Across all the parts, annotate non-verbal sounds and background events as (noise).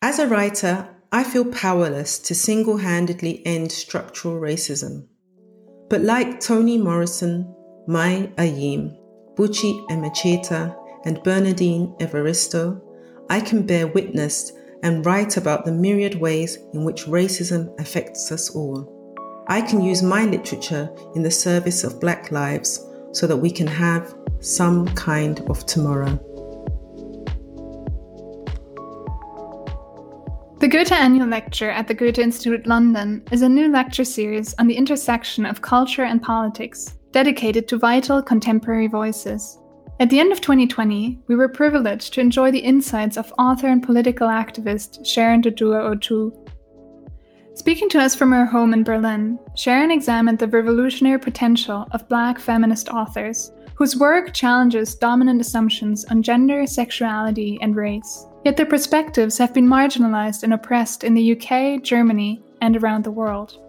As a writer, I feel powerless to single handedly end structural racism. But like Toni Morrison, May Ayim, Buchi Emecheta, and Bernardine Evaristo, I can bear witness and write about the myriad ways in which racism affects us all. I can use my literature in the service of Black lives so that we can have some kind of tomorrow. The Goethe Annual Lecture at the Goethe Institute London is a new lecture series on the intersection of culture and politics, dedicated to vital contemporary voices. At the end of 2020, we were privileged to enjoy the insights of author and political activist Sharon Dodua Otoo. Speaking to us from her home in Berlin, Sharon examined the revolutionary potential of Black feminist authors, whose work challenges dominant assumptions on gender, sexuality, and race. Yet their perspectives have been marginalized and oppressed in the UK, Germany, and around the world.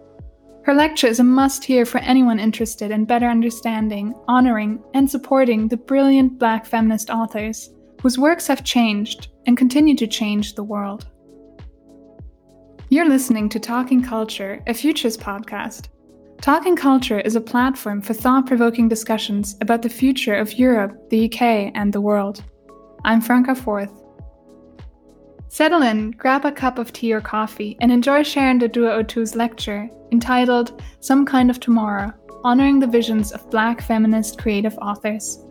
Her lecture is a must hear for anyone interested in better understanding, honoring, and supporting the brilliant black feminist authors whose works have changed and continue to change the world. You're listening to Talking Culture, a Futures podcast. Talking Culture is a platform for thought provoking discussions about the future of Europe, the UK, and the world. I'm Franca Forth. Settle in, grab a cup of tea or coffee, and enjoy Sharon Dodua Otoo's lecture entitled Some Kind of Tomorrow Honoring the Visions of Black Feminist Creative Authors.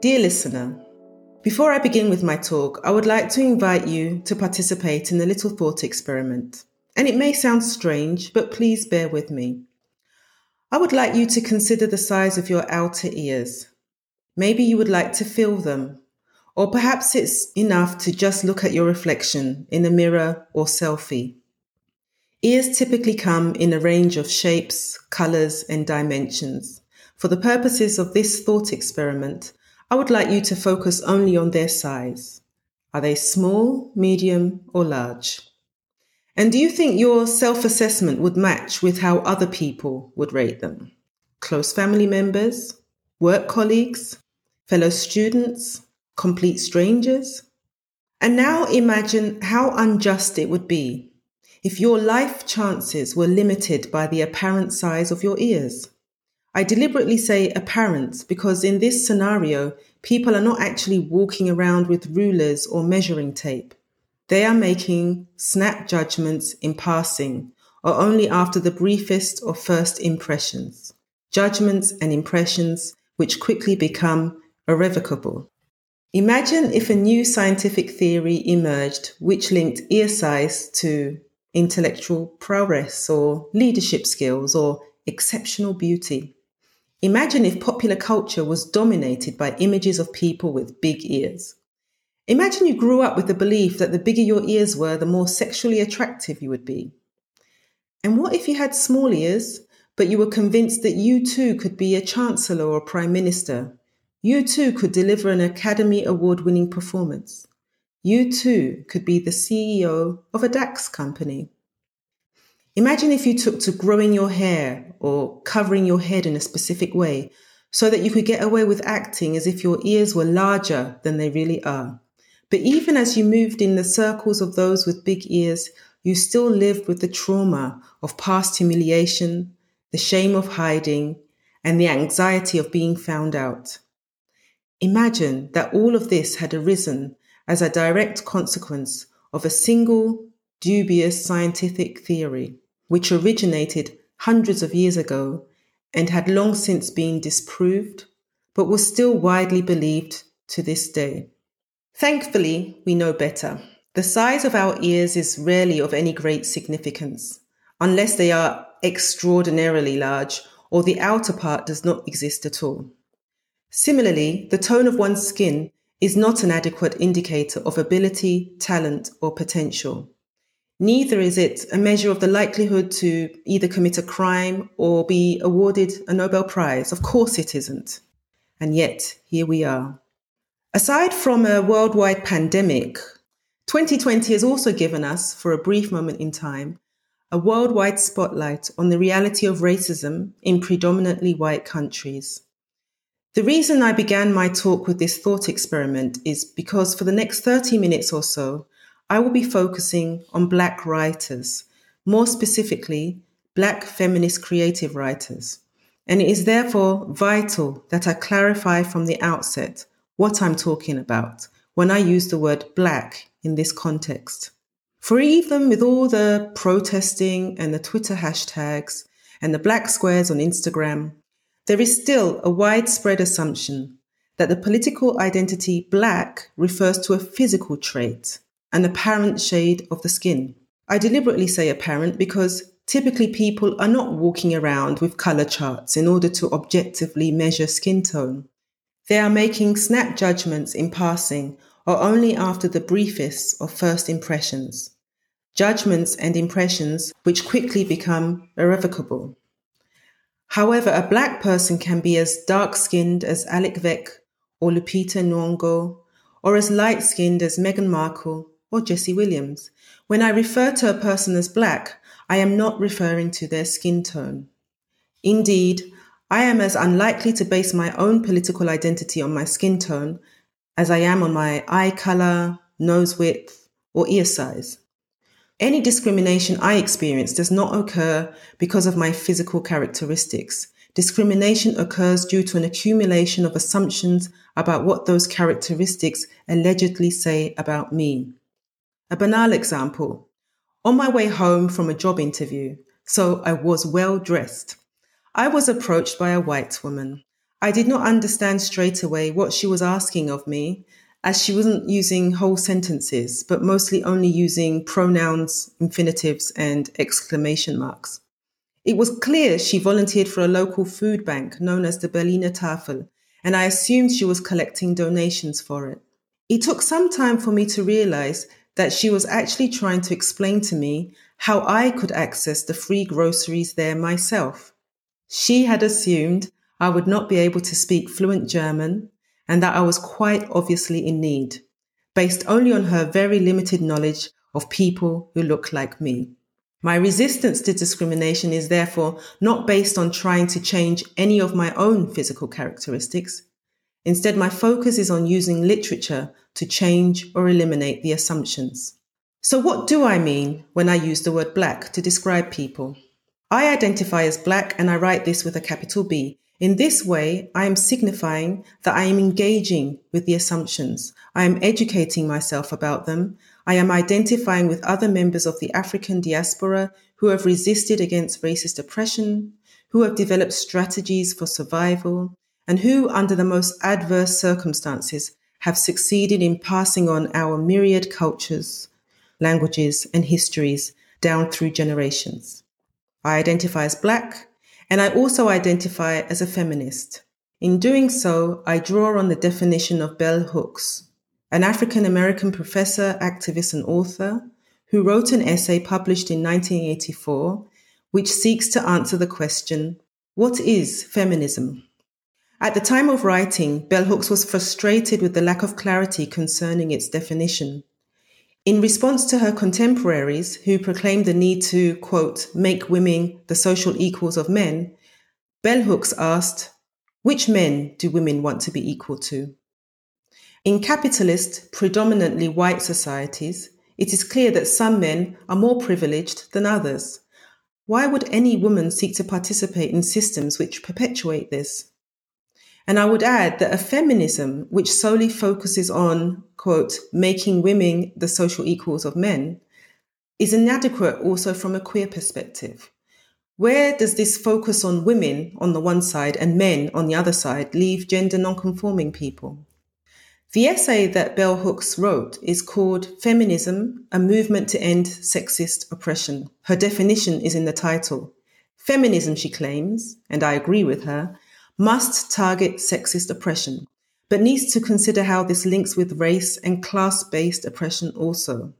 Dear listener, before I begin with my talk, I would like to invite you to participate in a little thought experiment. And it may sound strange, but please bear with me. I would like you to consider the size of your outer ears. Maybe you would like to feel them, or perhaps it's enough to just look at your reflection in a mirror or selfie. Ears typically come in a range of shapes, colors, and dimensions. For the purposes of this thought experiment, I would like you to focus only on their size. Are they small, medium, or large? And do you think your self assessment would match with how other people would rate them? Close family members, work colleagues, fellow students, complete strangers? And now imagine how unjust it would be if your life chances were limited by the apparent size of your ears. I deliberately say apparent because in this scenario, people are not actually walking around with rulers or measuring tape. They are making snap judgments in passing or only after the briefest or first impressions, judgments and impressions which quickly become irrevocable. Imagine if a new scientific theory emerged which linked ear size to intellectual prowess or leadership skills or exceptional beauty. Imagine if popular culture was dominated by images of people with big ears. Imagine you grew up with the belief that the bigger your ears were, the more sexually attractive you would be. And what if you had small ears, but you were convinced that you too could be a chancellor or prime minister? You too could deliver an Academy Award winning performance. You too could be the CEO of a DAX company. Imagine if you took to growing your hair or covering your head in a specific way so that you could get away with acting as if your ears were larger than they really are. But even as you moved in the circles of those with big ears, you still lived with the trauma of past humiliation, the shame of hiding, and the anxiety of being found out. Imagine that all of this had arisen as a direct consequence of a single dubious scientific theory, which originated hundreds of years ago and had long since been disproved, but was still widely believed to this day. Thankfully, we know better. The size of our ears is rarely of any great significance, unless they are extraordinarily large or the outer part does not exist at all. Similarly, the tone of one's skin is not an adequate indicator of ability, talent, or potential. Neither is it a measure of the likelihood to either commit a crime or be awarded a Nobel Prize. Of course it isn't. And yet, here we are. Aside from a worldwide pandemic, 2020 has also given us, for a brief moment in time, a worldwide spotlight on the reality of racism in predominantly white countries. The reason I began my talk with this thought experiment is because for the next 30 minutes or so, I will be focusing on Black writers, more specifically, Black feminist creative writers. And it is therefore vital that I clarify from the outset what I'm talking about when I use the word Black in this context. For even with all the protesting and the Twitter hashtags and the black squares on Instagram, there is still a widespread assumption that the political identity black refers to a physical trait, an apparent shade of the skin. I deliberately say apparent because typically people are not walking around with color charts in order to objectively measure skin tone. They are making snap judgments in passing or only after the briefest of first impressions judgments and impressions which quickly become irrevocable. However, a black person can be as dark skinned as Alek Wek or Lupita Nyong'o, or as light skinned as Meghan Markle or Jesse Williams. When I refer to a person as black, I am not referring to their skin tone. Indeed, I am as unlikely to base my own political identity on my skin tone as I am on my eye color, nose width, or ear size. Any discrimination I experience does not occur because of my physical characteristics. Discrimination occurs due to an accumulation of assumptions about what those characteristics allegedly say about me. A banal example. On my way home from a job interview, so I was well dressed, I was approached by a white woman. I did not understand straight away what she was asking of me, as she wasn't using whole sentences, but mostly only using pronouns, infinitives, and exclamation marks. It was clear she volunteered for a local food bank known as the Berliner Tafel, and I assumed she was collecting donations for it. It took some time for me to realize that she was actually trying to explain to me how I could access the free groceries there myself. She had assumed I would not be able to speak fluent German and that I was quite obviously in need, based only on her very limited knowledge of people who look like me. My resistance to discrimination is therefore not based on trying to change any of my own physical characteristics. Instead, my focus is on using literature to change or eliminate the assumptions. So, what do I mean when I use the word black to describe people? I identify as black and I write this with a capital B in this way, I am signifying that I am engaging with the assumptions. I am educating myself about them. I am identifying with other members of the African diaspora who have resisted against racist oppression, who have developed strategies for survival, and who, under the most adverse circumstances, have succeeded in passing on our myriad cultures, languages, and histories down through generations. I identify as Black, and I also identify as a feminist. In doing so, I draw on the definition of Bell Hooks, an African American professor, activist, and author who wrote an essay published in 1984 which seeks to answer the question What is feminism? At the time of writing, Bell Hooks was frustrated with the lack of clarity concerning its definition. In response to her contemporaries, who proclaimed the need to, quote, make women the social equals of men, Bell Hooks asked, which men do women want to be equal to? In capitalist, predominantly white societies, it is clear that some men are more privileged than others. Why would any woman seek to participate in systems which perpetuate this? And I would add that a feminism which solely focuses on, quote, making women the social equals of men is inadequate also from a queer perspective. Where does this focus on women on the one side and men on the other side leave gender nonconforming people? The essay that Bell Hooks wrote is called Feminism, a Movement to End Sexist Oppression. Her definition is in the title. Feminism, she claims, and I agree with her, must target sexist oppression, but needs to consider how this links with race and class based oppression also.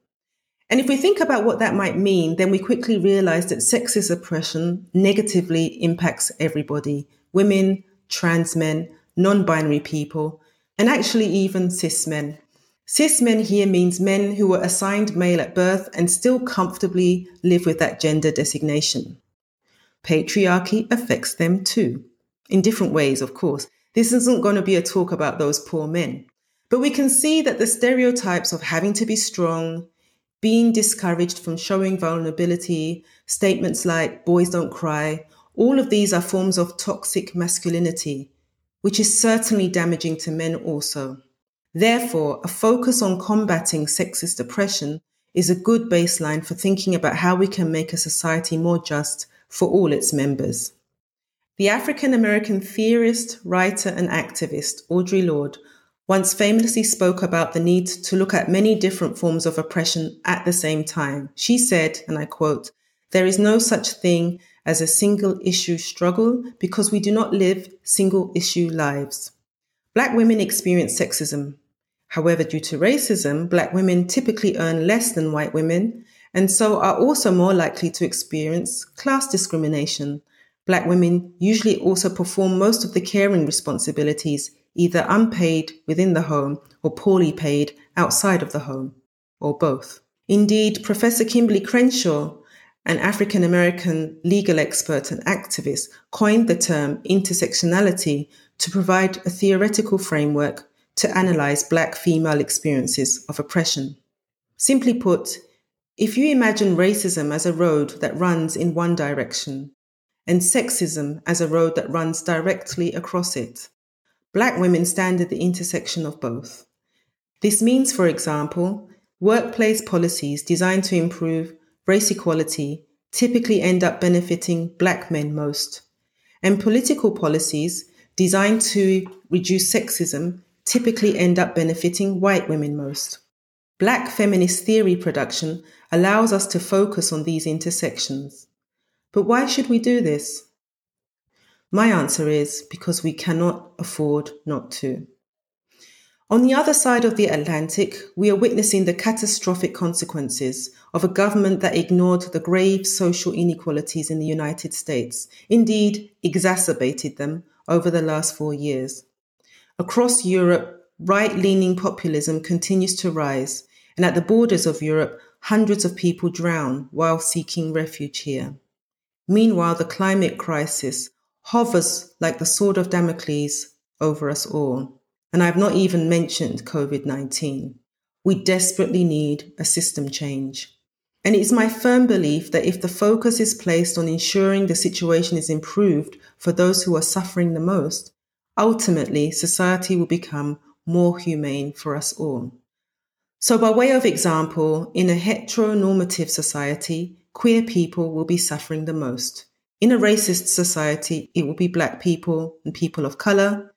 And if we think about what that might mean, then we quickly realize that sexist oppression negatively impacts everybody women, trans men, non binary people, and actually even cis men. Cis men here means men who were assigned male at birth and still comfortably live with that gender designation. Patriarchy affects them too, in different ways, of course. This isn't going to be a talk about those poor men. But we can see that the stereotypes of having to be strong, being discouraged from showing vulnerability, statements like boys don't cry, all of these are forms of toxic masculinity, which is certainly damaging to men also. Therefore, a focus on combating sexist oppression is a good baseline for thinking about how we can make a society more just for all its members. The African American theorist, writer, and activist Audre Lorde once famously spoke about the need to look at many different forms of oppression at the same time. She said, and I quote, There is no such thing as a single issue struggle because we do not live single issue lives. Black women experience sexism, However, due to racism, black women typically earn less than white women and so are also more likely to experience class discrimination. Black women usually also perform most of the caring responsibilities, either unpaid within the home or poorly paid outside of the home, or both. Indeed, Professor Kimberlé Crenshaw, an African American legal expert and activist, coined the term intersectionality to provide a theoretical framework to analyze Black female experiences of oppression. Simply put, if you imagine racism as a road that runs in one direction and sexism as a road that runs directly across it, Black women stand at the intersection of both. This means, for example, workplace policies designed to improve race equality typically end up benefiting Black men most, and political policies designed to reduce sexism typically end up benefiting white women most. Black feminist theory production allows us to focus on these intersections. But why should we do this? My answer is because we cannot afford not to. On the other side of the Atlantic, we are witnessing the catastrophic consequences of a government that ignored the grave social inequalities in the United States, indeed, exacerbated them over the last four years. Across Europe, right leaning populism continues to rise, and at the borders of Europe, hundreds of people drown while seeking refuge here. Meanwhile, the climate crisis hovers like the sword of Damocles over us all. And I've not even mentioned COVID 19. We desperately need a system change. And it is my firm belief that if the focus is placed on ensuring the situation is improved for those who are suffering the most, ultimately society will become more humane for us all. So, by way of example, in a heteronormative society, queer people will be suffering the most. In a racist society, it will be black people and people of color.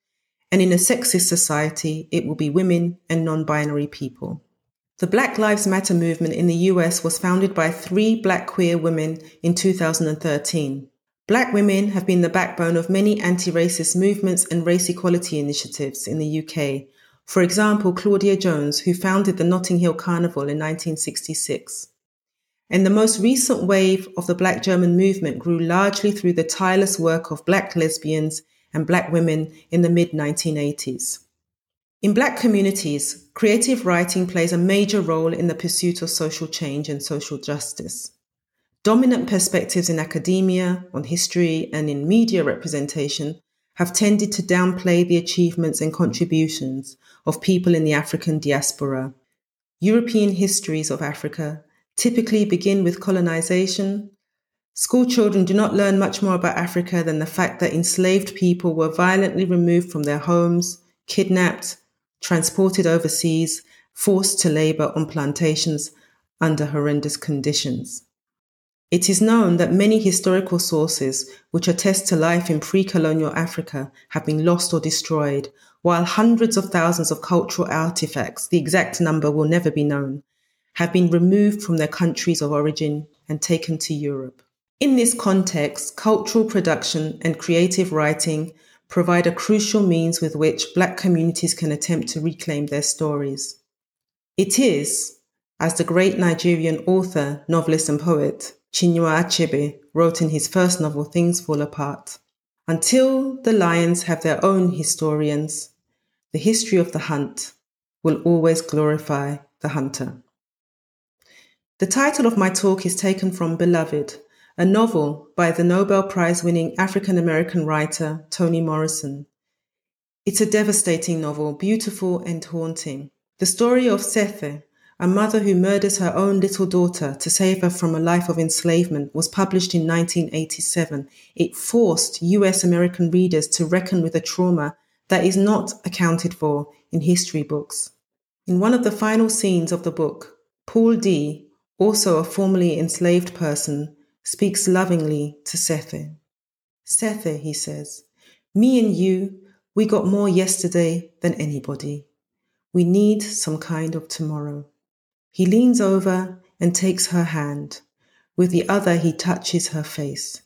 And in a sexist society, it will be women and non binary people. The Black Lives Matter movement in the US was founded by three black queer women in 2013. Black women have been the backbone of many anti racist movements and race equality initiatives in the UK. For example, Claudia Jones, who founded the Notting Hill Carnival in 1966. And the most recent wave of the Black German movement grew largely through the tireless work of Black lesbians and Black women in the mid 1980s. In Black communities, creative writing plays a major role in the pursuit of social change and social justice. Dominant perspectives in academia, on history, and in media representation have tended to downplay the achievements and contributions of people in the African diaspora. European histories of Africa typically begin with colonization. School children do not learn much more about Africa than the fact that enslaved people were violently removed from their homes, kidnapped, transported overseas, forced to labor on plantations under horrendous conditions. It is known that many historical sources which attest to life in pre colonial Africa have been lost or destroyed, while hundreds of thousands of cultural artifacts, the exact number will never be known, have been removed from their countries of origin and taken to Europe. In this context, cultural production and creative writing provide a crucial means with which Black communities can attempt to reclaim their stories. It is, as the great Nigerian author, novelist, and poet Chinua Achebe wrote in his first novel, Things Fall Apart. Until the lions have their own historians, the history of the hunt will always glorify the hunter. The title of my talk is taken from Beloved, a novel by the Nobel Prize winning African American writer Toni Morrison. It's a devastating novel, beautiful and haunting. The story of Sethe, a mother who murders her own little daughter to save her from a life of enslavement, was published in 1987. It forced US American readers to reckon with a trauma that is not accounted for in history books. In one of the final scenes of the book, Paul D, also a formerly enslaved person, speaks lovingly to Sethe. Sethe, he says, me and you, we got more yesterday than anybody. We need some kind of tomorrow. He leans over and takes her hand. With the other, he touches her face.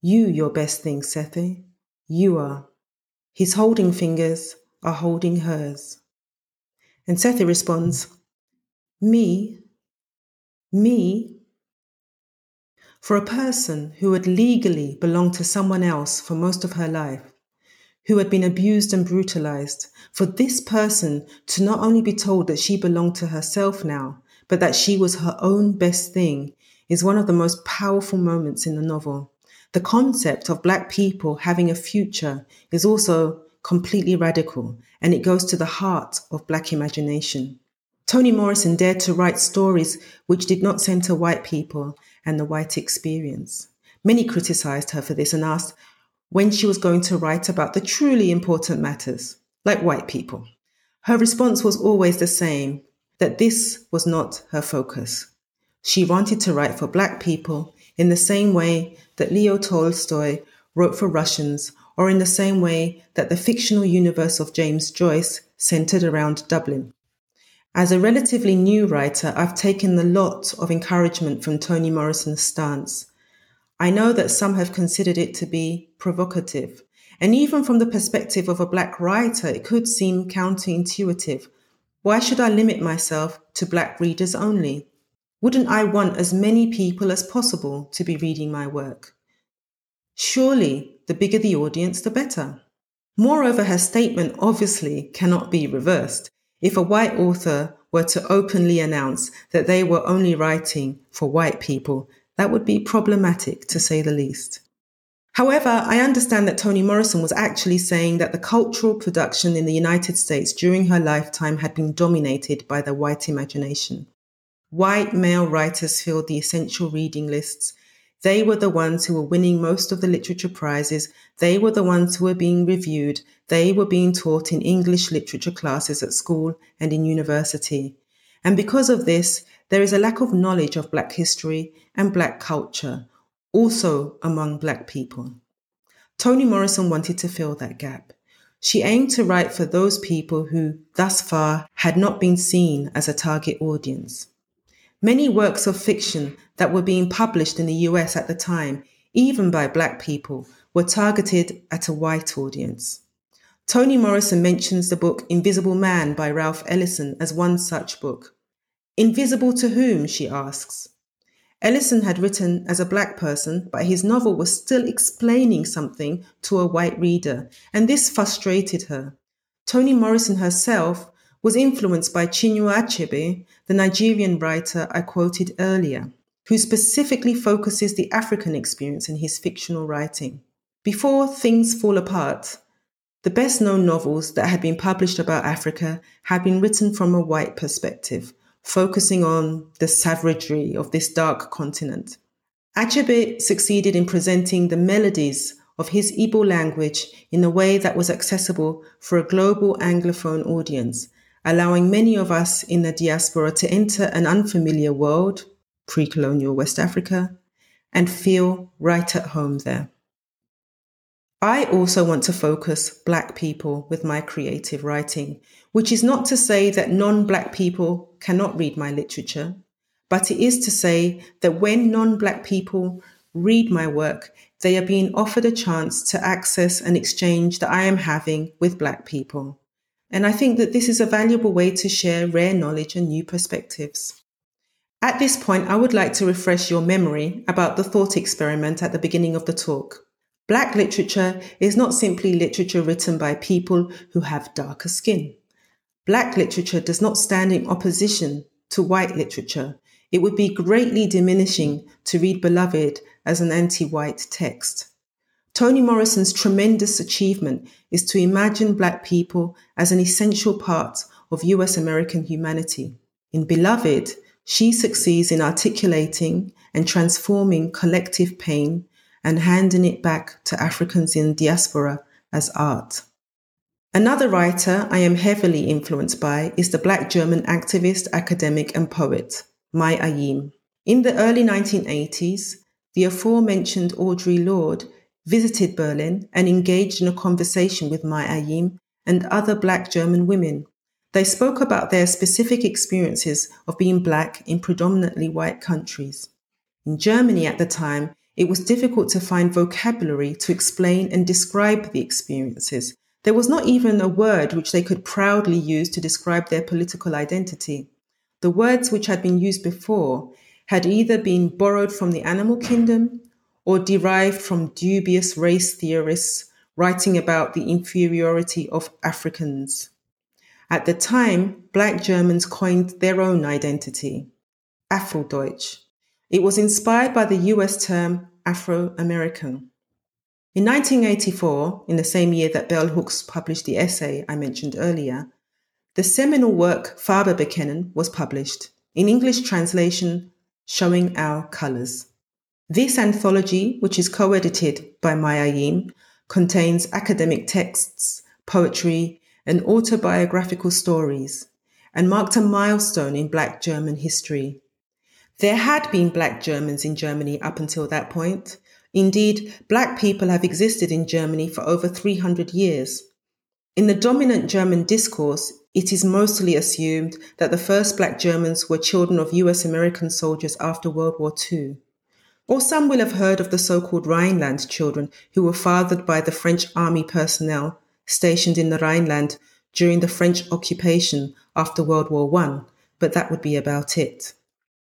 You, your best thing, Sethe. You are. His holding fingers are holding hers. And Sethe responds, Me? Me? For a person who had legally belonged to someone else for most of her life, who had been abused and brutalized, for this person to not only be told that she belonged to herself now, but that she was her own best thing, is one of the most powerful moments in the novel. The concept of Black people having a future is also completely radical, and it goes to the heart of Black imagination. Toni Morrison dared to write stories which did not center white people and the white experience. Many criticized her for this and asked when she was going to write about the truly important matters, like white people. Her response was always the same that this was not her focus. She wanted to write for black people in the same way that Leo Tolstoy wrote for Russians, or in the same way that the fictional universe of James Joyce centered around Dublin. As a relatively new writer, I've taken a lot of encouragement from Toni Morrison's stance. I know that some have considered it to be provocative, and even from the perspective of a black writer, it could seem counterintuitive. Why should I limit myself to black readers only? Wouldn't I want as many people as possible to be reading my work? Surely, the bigger the audience, the better. Moreover, her statement obviously cannot be reversed. If a white author were to openly announce that they were only writing for white people, that would be problematic to say the least. However, I understand that Toni Morrison was actually saying that the cultural production in the United States during her lifetime had been dominated by the white imagination. White male writers filled the essential reading lists. They were the ones who were winning most of the literature prizes. They were the ones who were being reviewed. They were being taught in English literature classes at school and in university. And because of this, there is a lack of knowledge of Black history and Black culture, also among Black people. Toni Morrison wanted to fill that gap. She aimed to write for those people who, thus far, had not been seen as a target audience. Many works of fiction that were being published in the US at the time, even by Black people, were targeted at a white audience. Toni Morrison mentions the book Invisible Man by Ralph Ellison as one such book. Invisible to whom? she asks. Ellison had written as a black person, but his novel was still explaining something to a white reader, and this frustrated her. Toni Morrison herself was influenced by Chinua Achebe, the Nigerian writer I quoted earlier, who specifically focuses the African experience in his fictional writing. Before Things Fall Apart, the best known novels that had been published about Africa had been written from a white perspective, focusing on the savagery of this dark continent. Achebe succeeded in presenting the melodies of his Igbo language in a way that was accessible for a global Anglophone audience, allowing many of us in the diaspora to enter an unfamiliar world, pre colonial West Africa, and feel right at home there. I also want to focus Black people with my creative writing, which is not to say that non Black people cannot read my literature, but it is to say that when non Black people read my work, they are being offered a chance to access an exchange that I am having with Black people. And I think that this is a valuable way to share rare knowledge and new perspectives. At this point, I would like to refresh your memory about the thought experiment at the beginning of the talk. Black literature is not simply literature written by people who have darker skin. Black literature does not stand in opposition to white literature. It would be greatly diminishing to read Beloved as an anti white text. Toni Morrison's tremendous achievement is to imagine Black people as an essential part of US American humanity. In Beloved, she succeeds in articulating and transforming collective pain and handing it back to Africans in diaspora as art. Another writer I am heavily influenced by is the Black German activist, academic, and poet, May Ayim. In the early 1980s, the aforementioned Audre Lorde visited Berlin and engaged in a conversation with May Ayim and other Black German women. They spoke about their specific experiences of being Black in predominantly white countries. In Germany at the time, it was difficult to find vocabulary to explain and describe the experiences. There was not even a word which they could proudly use to describe their political identity. The words which had been used before had either been borrowed from the animal kingdom or derived from dubious race theorists writing about the inferiority of Africans. At the time, black Germans coined their own identity, Afrodeutsch. It was inspired by the US term Afro American. In 1984, in the same year that Bell Hooks published the essay I mentioned earlier, the seminal work Farbe bekennen was published, in English translation, Showing Our Colors. This anthology, which is co edited by May Ayim, contains academic texts, poetry, and autobiographical stories, and marked a milestone in Black German history. There had been Black Germans in Germany up until that point. Indeed, Black people have existed in Germany for over 300 years. In the dominant German discourse, it is mostly assumed that the first Black Germans were children of US American soldiers after World War II. Or some will have heard of the so called Rhineland children who were fathered by the French army personnel stationed in the Rhineland during the French occupation after World War I, but that would be about it.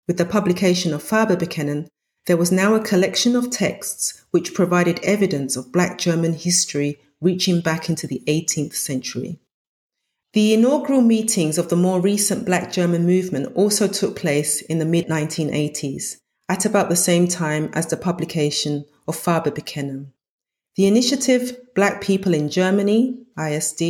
With the publication of Farbe bekennen, there was now a collection of texts which provided evidence of Black German history reaching back into the 18th century. The inaugural meetings of the more recent Black German movement also took place in the mid 1980s, at about the same time as the publication of Farbe bekennen. The initiative Black People in Germany, ISD,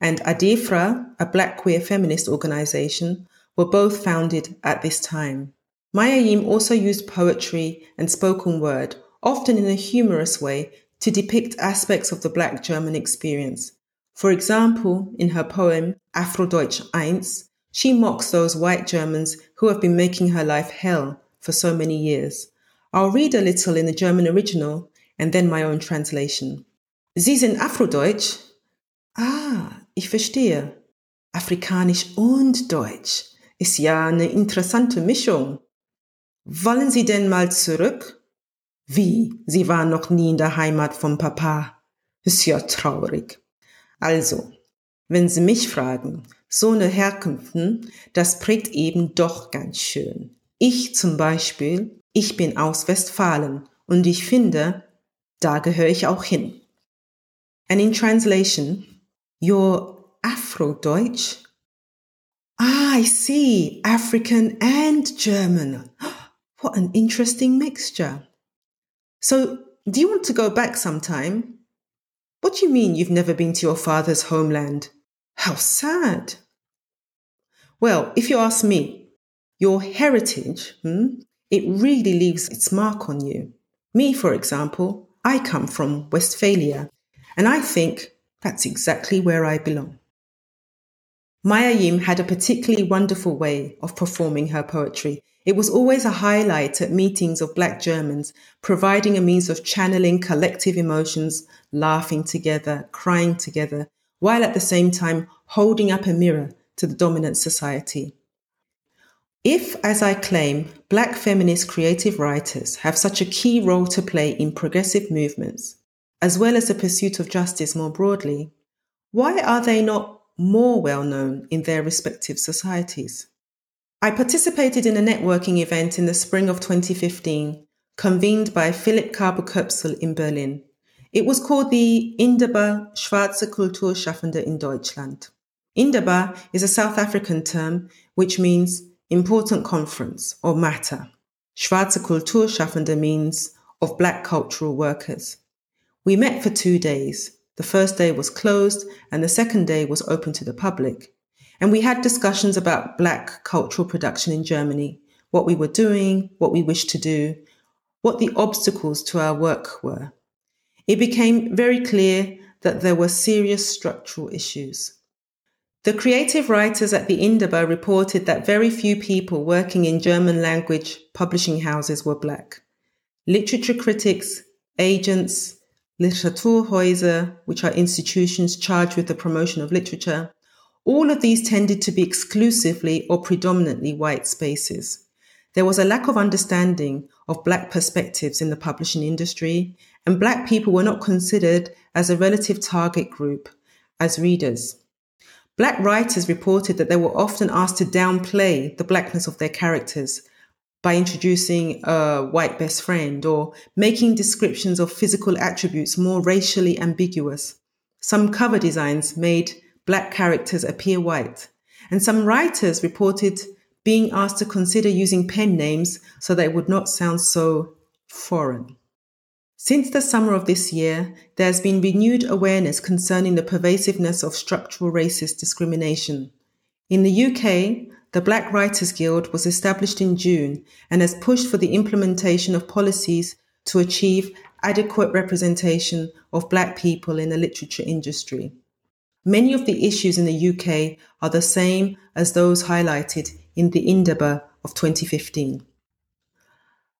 and ADEFRA, a Black queer feminist organization, were both founded at this time. May Ayim also used poetry and spoken word, often in a humorous way, to depict aspects of the Black German experience. For example, in her poem Afrodeutsch Eins, she mocks those white Germans who have been making her life hell for so many years. I'll read a little in the German original and then my own translation. Sie sind Afrodeutsch? Ah, ich verstehe. Afrikanisch und Deutsch ist ja eine interessante Mischung. Wollen Sie denn mal zurück? Wie? Sie waren noch nie in der Heimat vom Papa. Ist ja traurig. Also, wenn Sie mich fragen, so eine Herkünften, das prägt eben doch ganz schön. Ich zum Beispiel, ich bin aus Westfalen und ich finde, da gehöre ich auch hin. And in translation, you're Afro-Deutsch? Ah, I see. African and German. (gasps) What an interesting mixture. So, do you want to go back sometime? What do you mean you've never been to your father's homeland? How sad. Well, if you ask me, your heritage, hmm, it really leaves its mark on you. Me, for example, I come from Westphalia, and I think that's exactly where I belong. May Ayim had a particularly wonderful way of performing her poetry. It was always a highlight at meetings of Black Germans, providing a means of channeling collective emotions, laughing together, crying together, while at the same time holding up a mirror to the dominant society. If, as I claim, black feminist creative writers have such a key role to play in progressive movements, as well as the pursuit of justice more broadly, why are they not more well known in their respective societies? I participated in a networking event in the spring of 2015, convened by Philipp Khabo Koepsell in Berlin. It was called the Indaba Schwarze Kulturschaffende in Deutschland. Indaba is a South African term which means important conference or matter. Schwarze Kulturschaffende means of black cultural workers. We met for two days. The first day was closed and the second day was open to the public. And we had discussions about black cultural production in Germany, what we were doing, what we wished to do, what the obstacles to our work were. It became very clear that there were serious structural issues. The creative writers at the Indaba reported that very few people working in German language publishing houses were black. Literature critics, agents, Literaturhäuser, which are institutions charged with the promotion of literature, all of these tended to be exclusively or predominantly white spaces. There was a lack of understanding of black perspectives in the publishing industry, and black people were not considered as a relative target group as readers. Black writers reported that they were often asked to downplay the blackness of their characters by introducing a white best friend or making descriptions of physical attributes more racially ambiguous. Some cover designs made black characters appear white, and some writers reported being asked to consider using pen names so it would not sound so foreign. Since the summer of this year, there has been renewed awareness concerning the pervasiveness of structural racist discrimination. In the UK, the Black Writers Guild was established in June and has pushed for the implementation of policies to achieve adequate representation of Black people in the literature industry. Many of the issues in the UK are the same as those highlighted in the Indaba of 2015.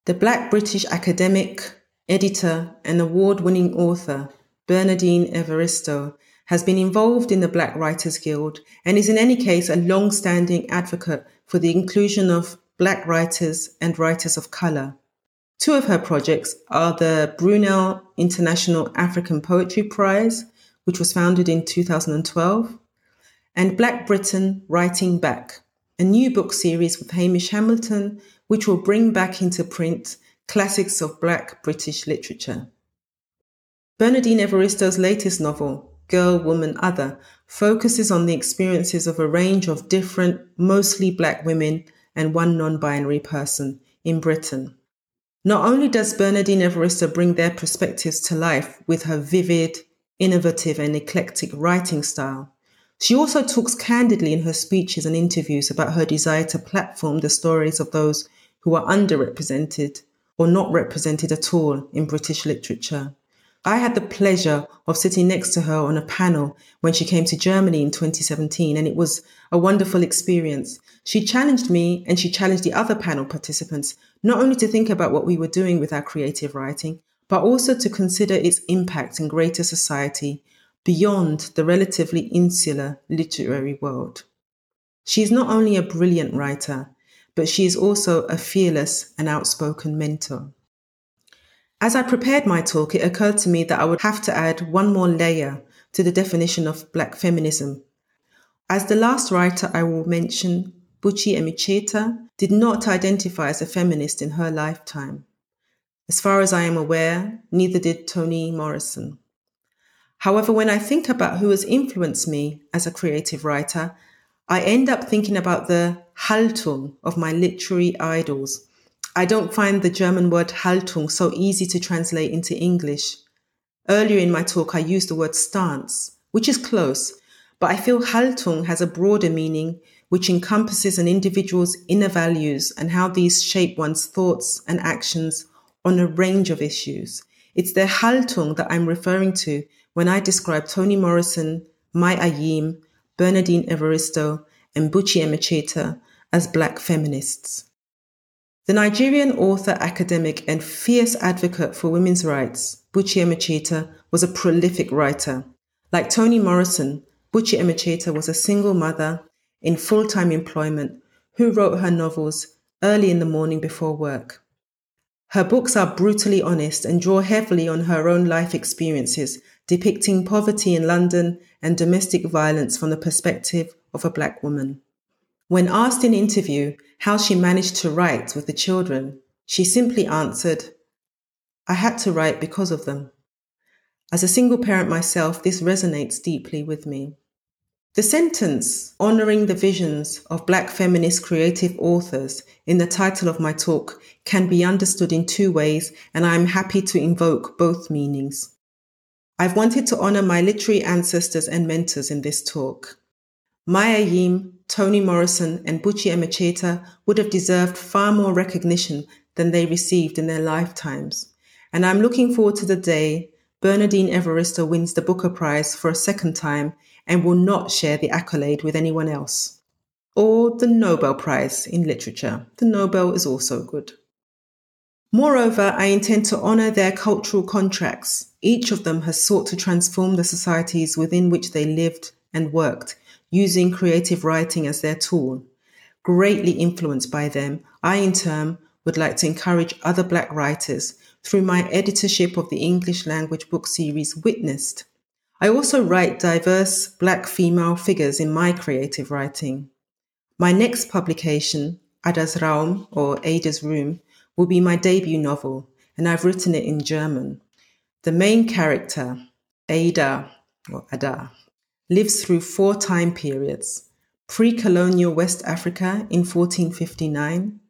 The Black British academic editor, and award winning author Bernardine Evaristo has been involved in the Black Writers Guild and is in any case a long standing advocate for the inclusion of Black writers and writers of colour. Two of her projects are the Brunel International African Poetry Prize, which was founded in 2012, and Black Britain Writing Back, a new book series with Hamish Hamilton, which will bring back into print classics of Black British literature. Bernardine Evaristo's latest novel, Girl, Woman, Other, focuses on the experiences of a range of different, mostly Black women and one non binary person in Britain. Not only does Bernardine Evaristo bring their perspectives to life with her vivid, innovative, and eclectic writing style, she also talks candidly in her speeches and interviews about her desire to platform the stories of those who are underrepresented or not represented at all in British literature. I had the pleasure of sitting next to her on a panel when she came to Germany in 2017, and it was a wonderful experience. She challenged me and she challenged the other panel participants not only to think about what we were doing with our creative writing, but also to consider its impact in greater society beyond the relatively insular literary world. She is not only a brilliant writer, but she is also a fearless and outspoken mentor. As I prepared my talk, it occurred to me that I would have to add one more layer to the definition of Black feminism. As the last writer I will mention, Buchi Emecheta, did not identify as a feminist in her lifetime. As far as I am aware, neither did Toni Morrison. However, when I think about who has influenced me as a creative writer, I end up thinking about the Haltung of my literary idols. I don't find the German word Haltung so easy to translate into English. Earlier in my talk, I used the word stance, which is close, but I feel Haltung has a broader meaning which encompasses an individual's inner values and how these shape one's thoughts and actions on a range of issues. It's the Haltung that I'm referring to when I describe Toni Morrison, May Ayim, Bernardine Evaristo, and Buchi Emecheta as black feminists. The Nigerian author, academic, and fierce advocate for women's rights, Buchi Emecheta, was a prolific writer. Like Toni Morrison, Buchi Emecheta was a single mother in full time employment who wrote her novels early in the morning before work. Her books are brutally honest and draw heavily on her own life experiences, depicting poverty in London and domestic violence from the perspective of a black woman. When asked in interview how she managed to write with the children, she simply answered, I had to write because of them. As a single parent myself, this resonates deeply with me. The sentence, honouring the visions of Black feminist creative authors, in the title of my talk can be understood in two ways, and I am happy to invoke both meanings. I've wanted to honour my literary ancestors and mentors in this talk. May Ayim, Toni Morrison, and Buchi Emecheta would have deserved far more recognition than they received in their lifetimes. And I'm looking forward to the day Bernardine Evaristo wins the Booker Prize for a second time and will not share the accolade with anyone else. Or the Nobel Prize in Literature. The Nobel is also good. Moreover, I intend to honour their cultural contracts. Each of them has sought to transform the societies within which they lived and worked, using creative writing as their tool. Greatly influenced by them, I in turn would like to encourage other Black writers through my editorship of the English language book series Witnessed I also write diverse black female figures in my creative writing. My next publication, Ada's Raum or Ada's Room, will be my debut novel, and I've written it in German. The main character, Ada or Ada, lives through four time periods pre colonial West Africa in 1459,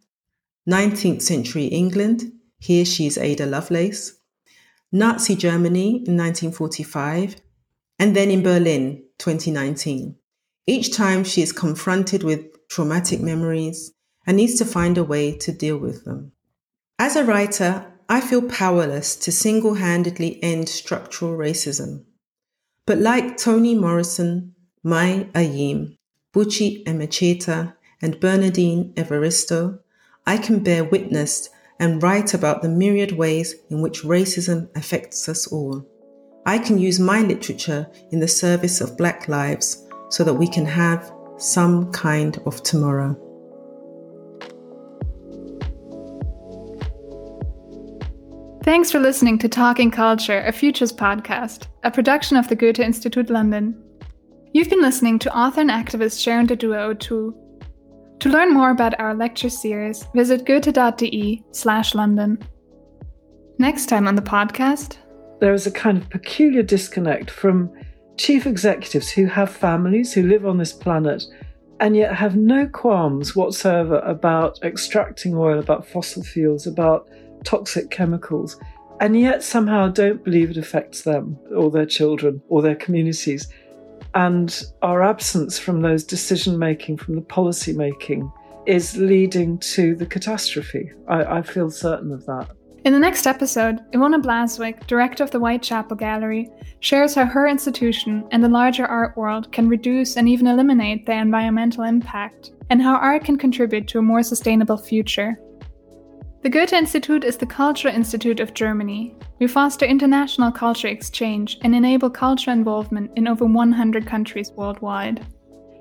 19th century England, here she is Ada Lovelace, Nazi Germany in 1945, and then in Berlin, 2019. Each time she is confronted with traumatic memories and needs to find a way to deal with them. As a writer, I feel powerless to single handedly end structural racism. But like Toni Morrison, May Ayim, Buchi Emecheta, and Bernardine Evaristo, I can bear witness and write about the myriad ways in which racism affects us all. I can use my literature in the service of Black lives so that we can have some kind of tomorrow. Thanks for listening to Talking Culture, a Futures podcast, a production of the Goethe Institute London. You've been listening to author and activist Sharon Dodua Otoo. To learn more about our lecture series, visit goethe.de slash London. Next time on the podcast, there is a kind of peculiar disconnect from chief executives who have families, who live on this planet, and yet have no qualms whatsoever about extracting oil, about fossil fuels, about toxic chemicals, and yet somehow don't believe it affects them or their children or their communities. And our absence from those decision making, from the policy making, is leading to the catastrophe. I, I feel certain of that. In the next episode, Iwona Blazwick, director of the Whitechapel Gallery, shares how her institution and the larger art world can reduce and even eliminate their environmental impact, and how art can contribute to a more sustainable future. The Goethe Institute is the Cultural Institute of Germany. We foster international culture exchange and enable culture involvement in over 100 countries worldwide.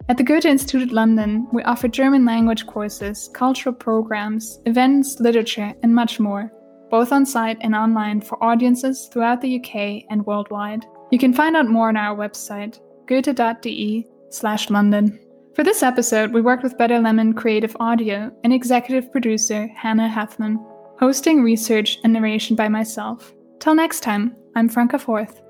At the Goethe Institute London, we offer German language courses, cultural programs, events, literature, and much more both on site and online for audiences throughout the UK and worldwide. You can find out more on our website, goethe.de slash London. For this episode, we worked with Better Lemon Creative Audio and executive producer Hannah Hathman, hosting, research, and narration by myself. Till next time, I'm Franca Forth.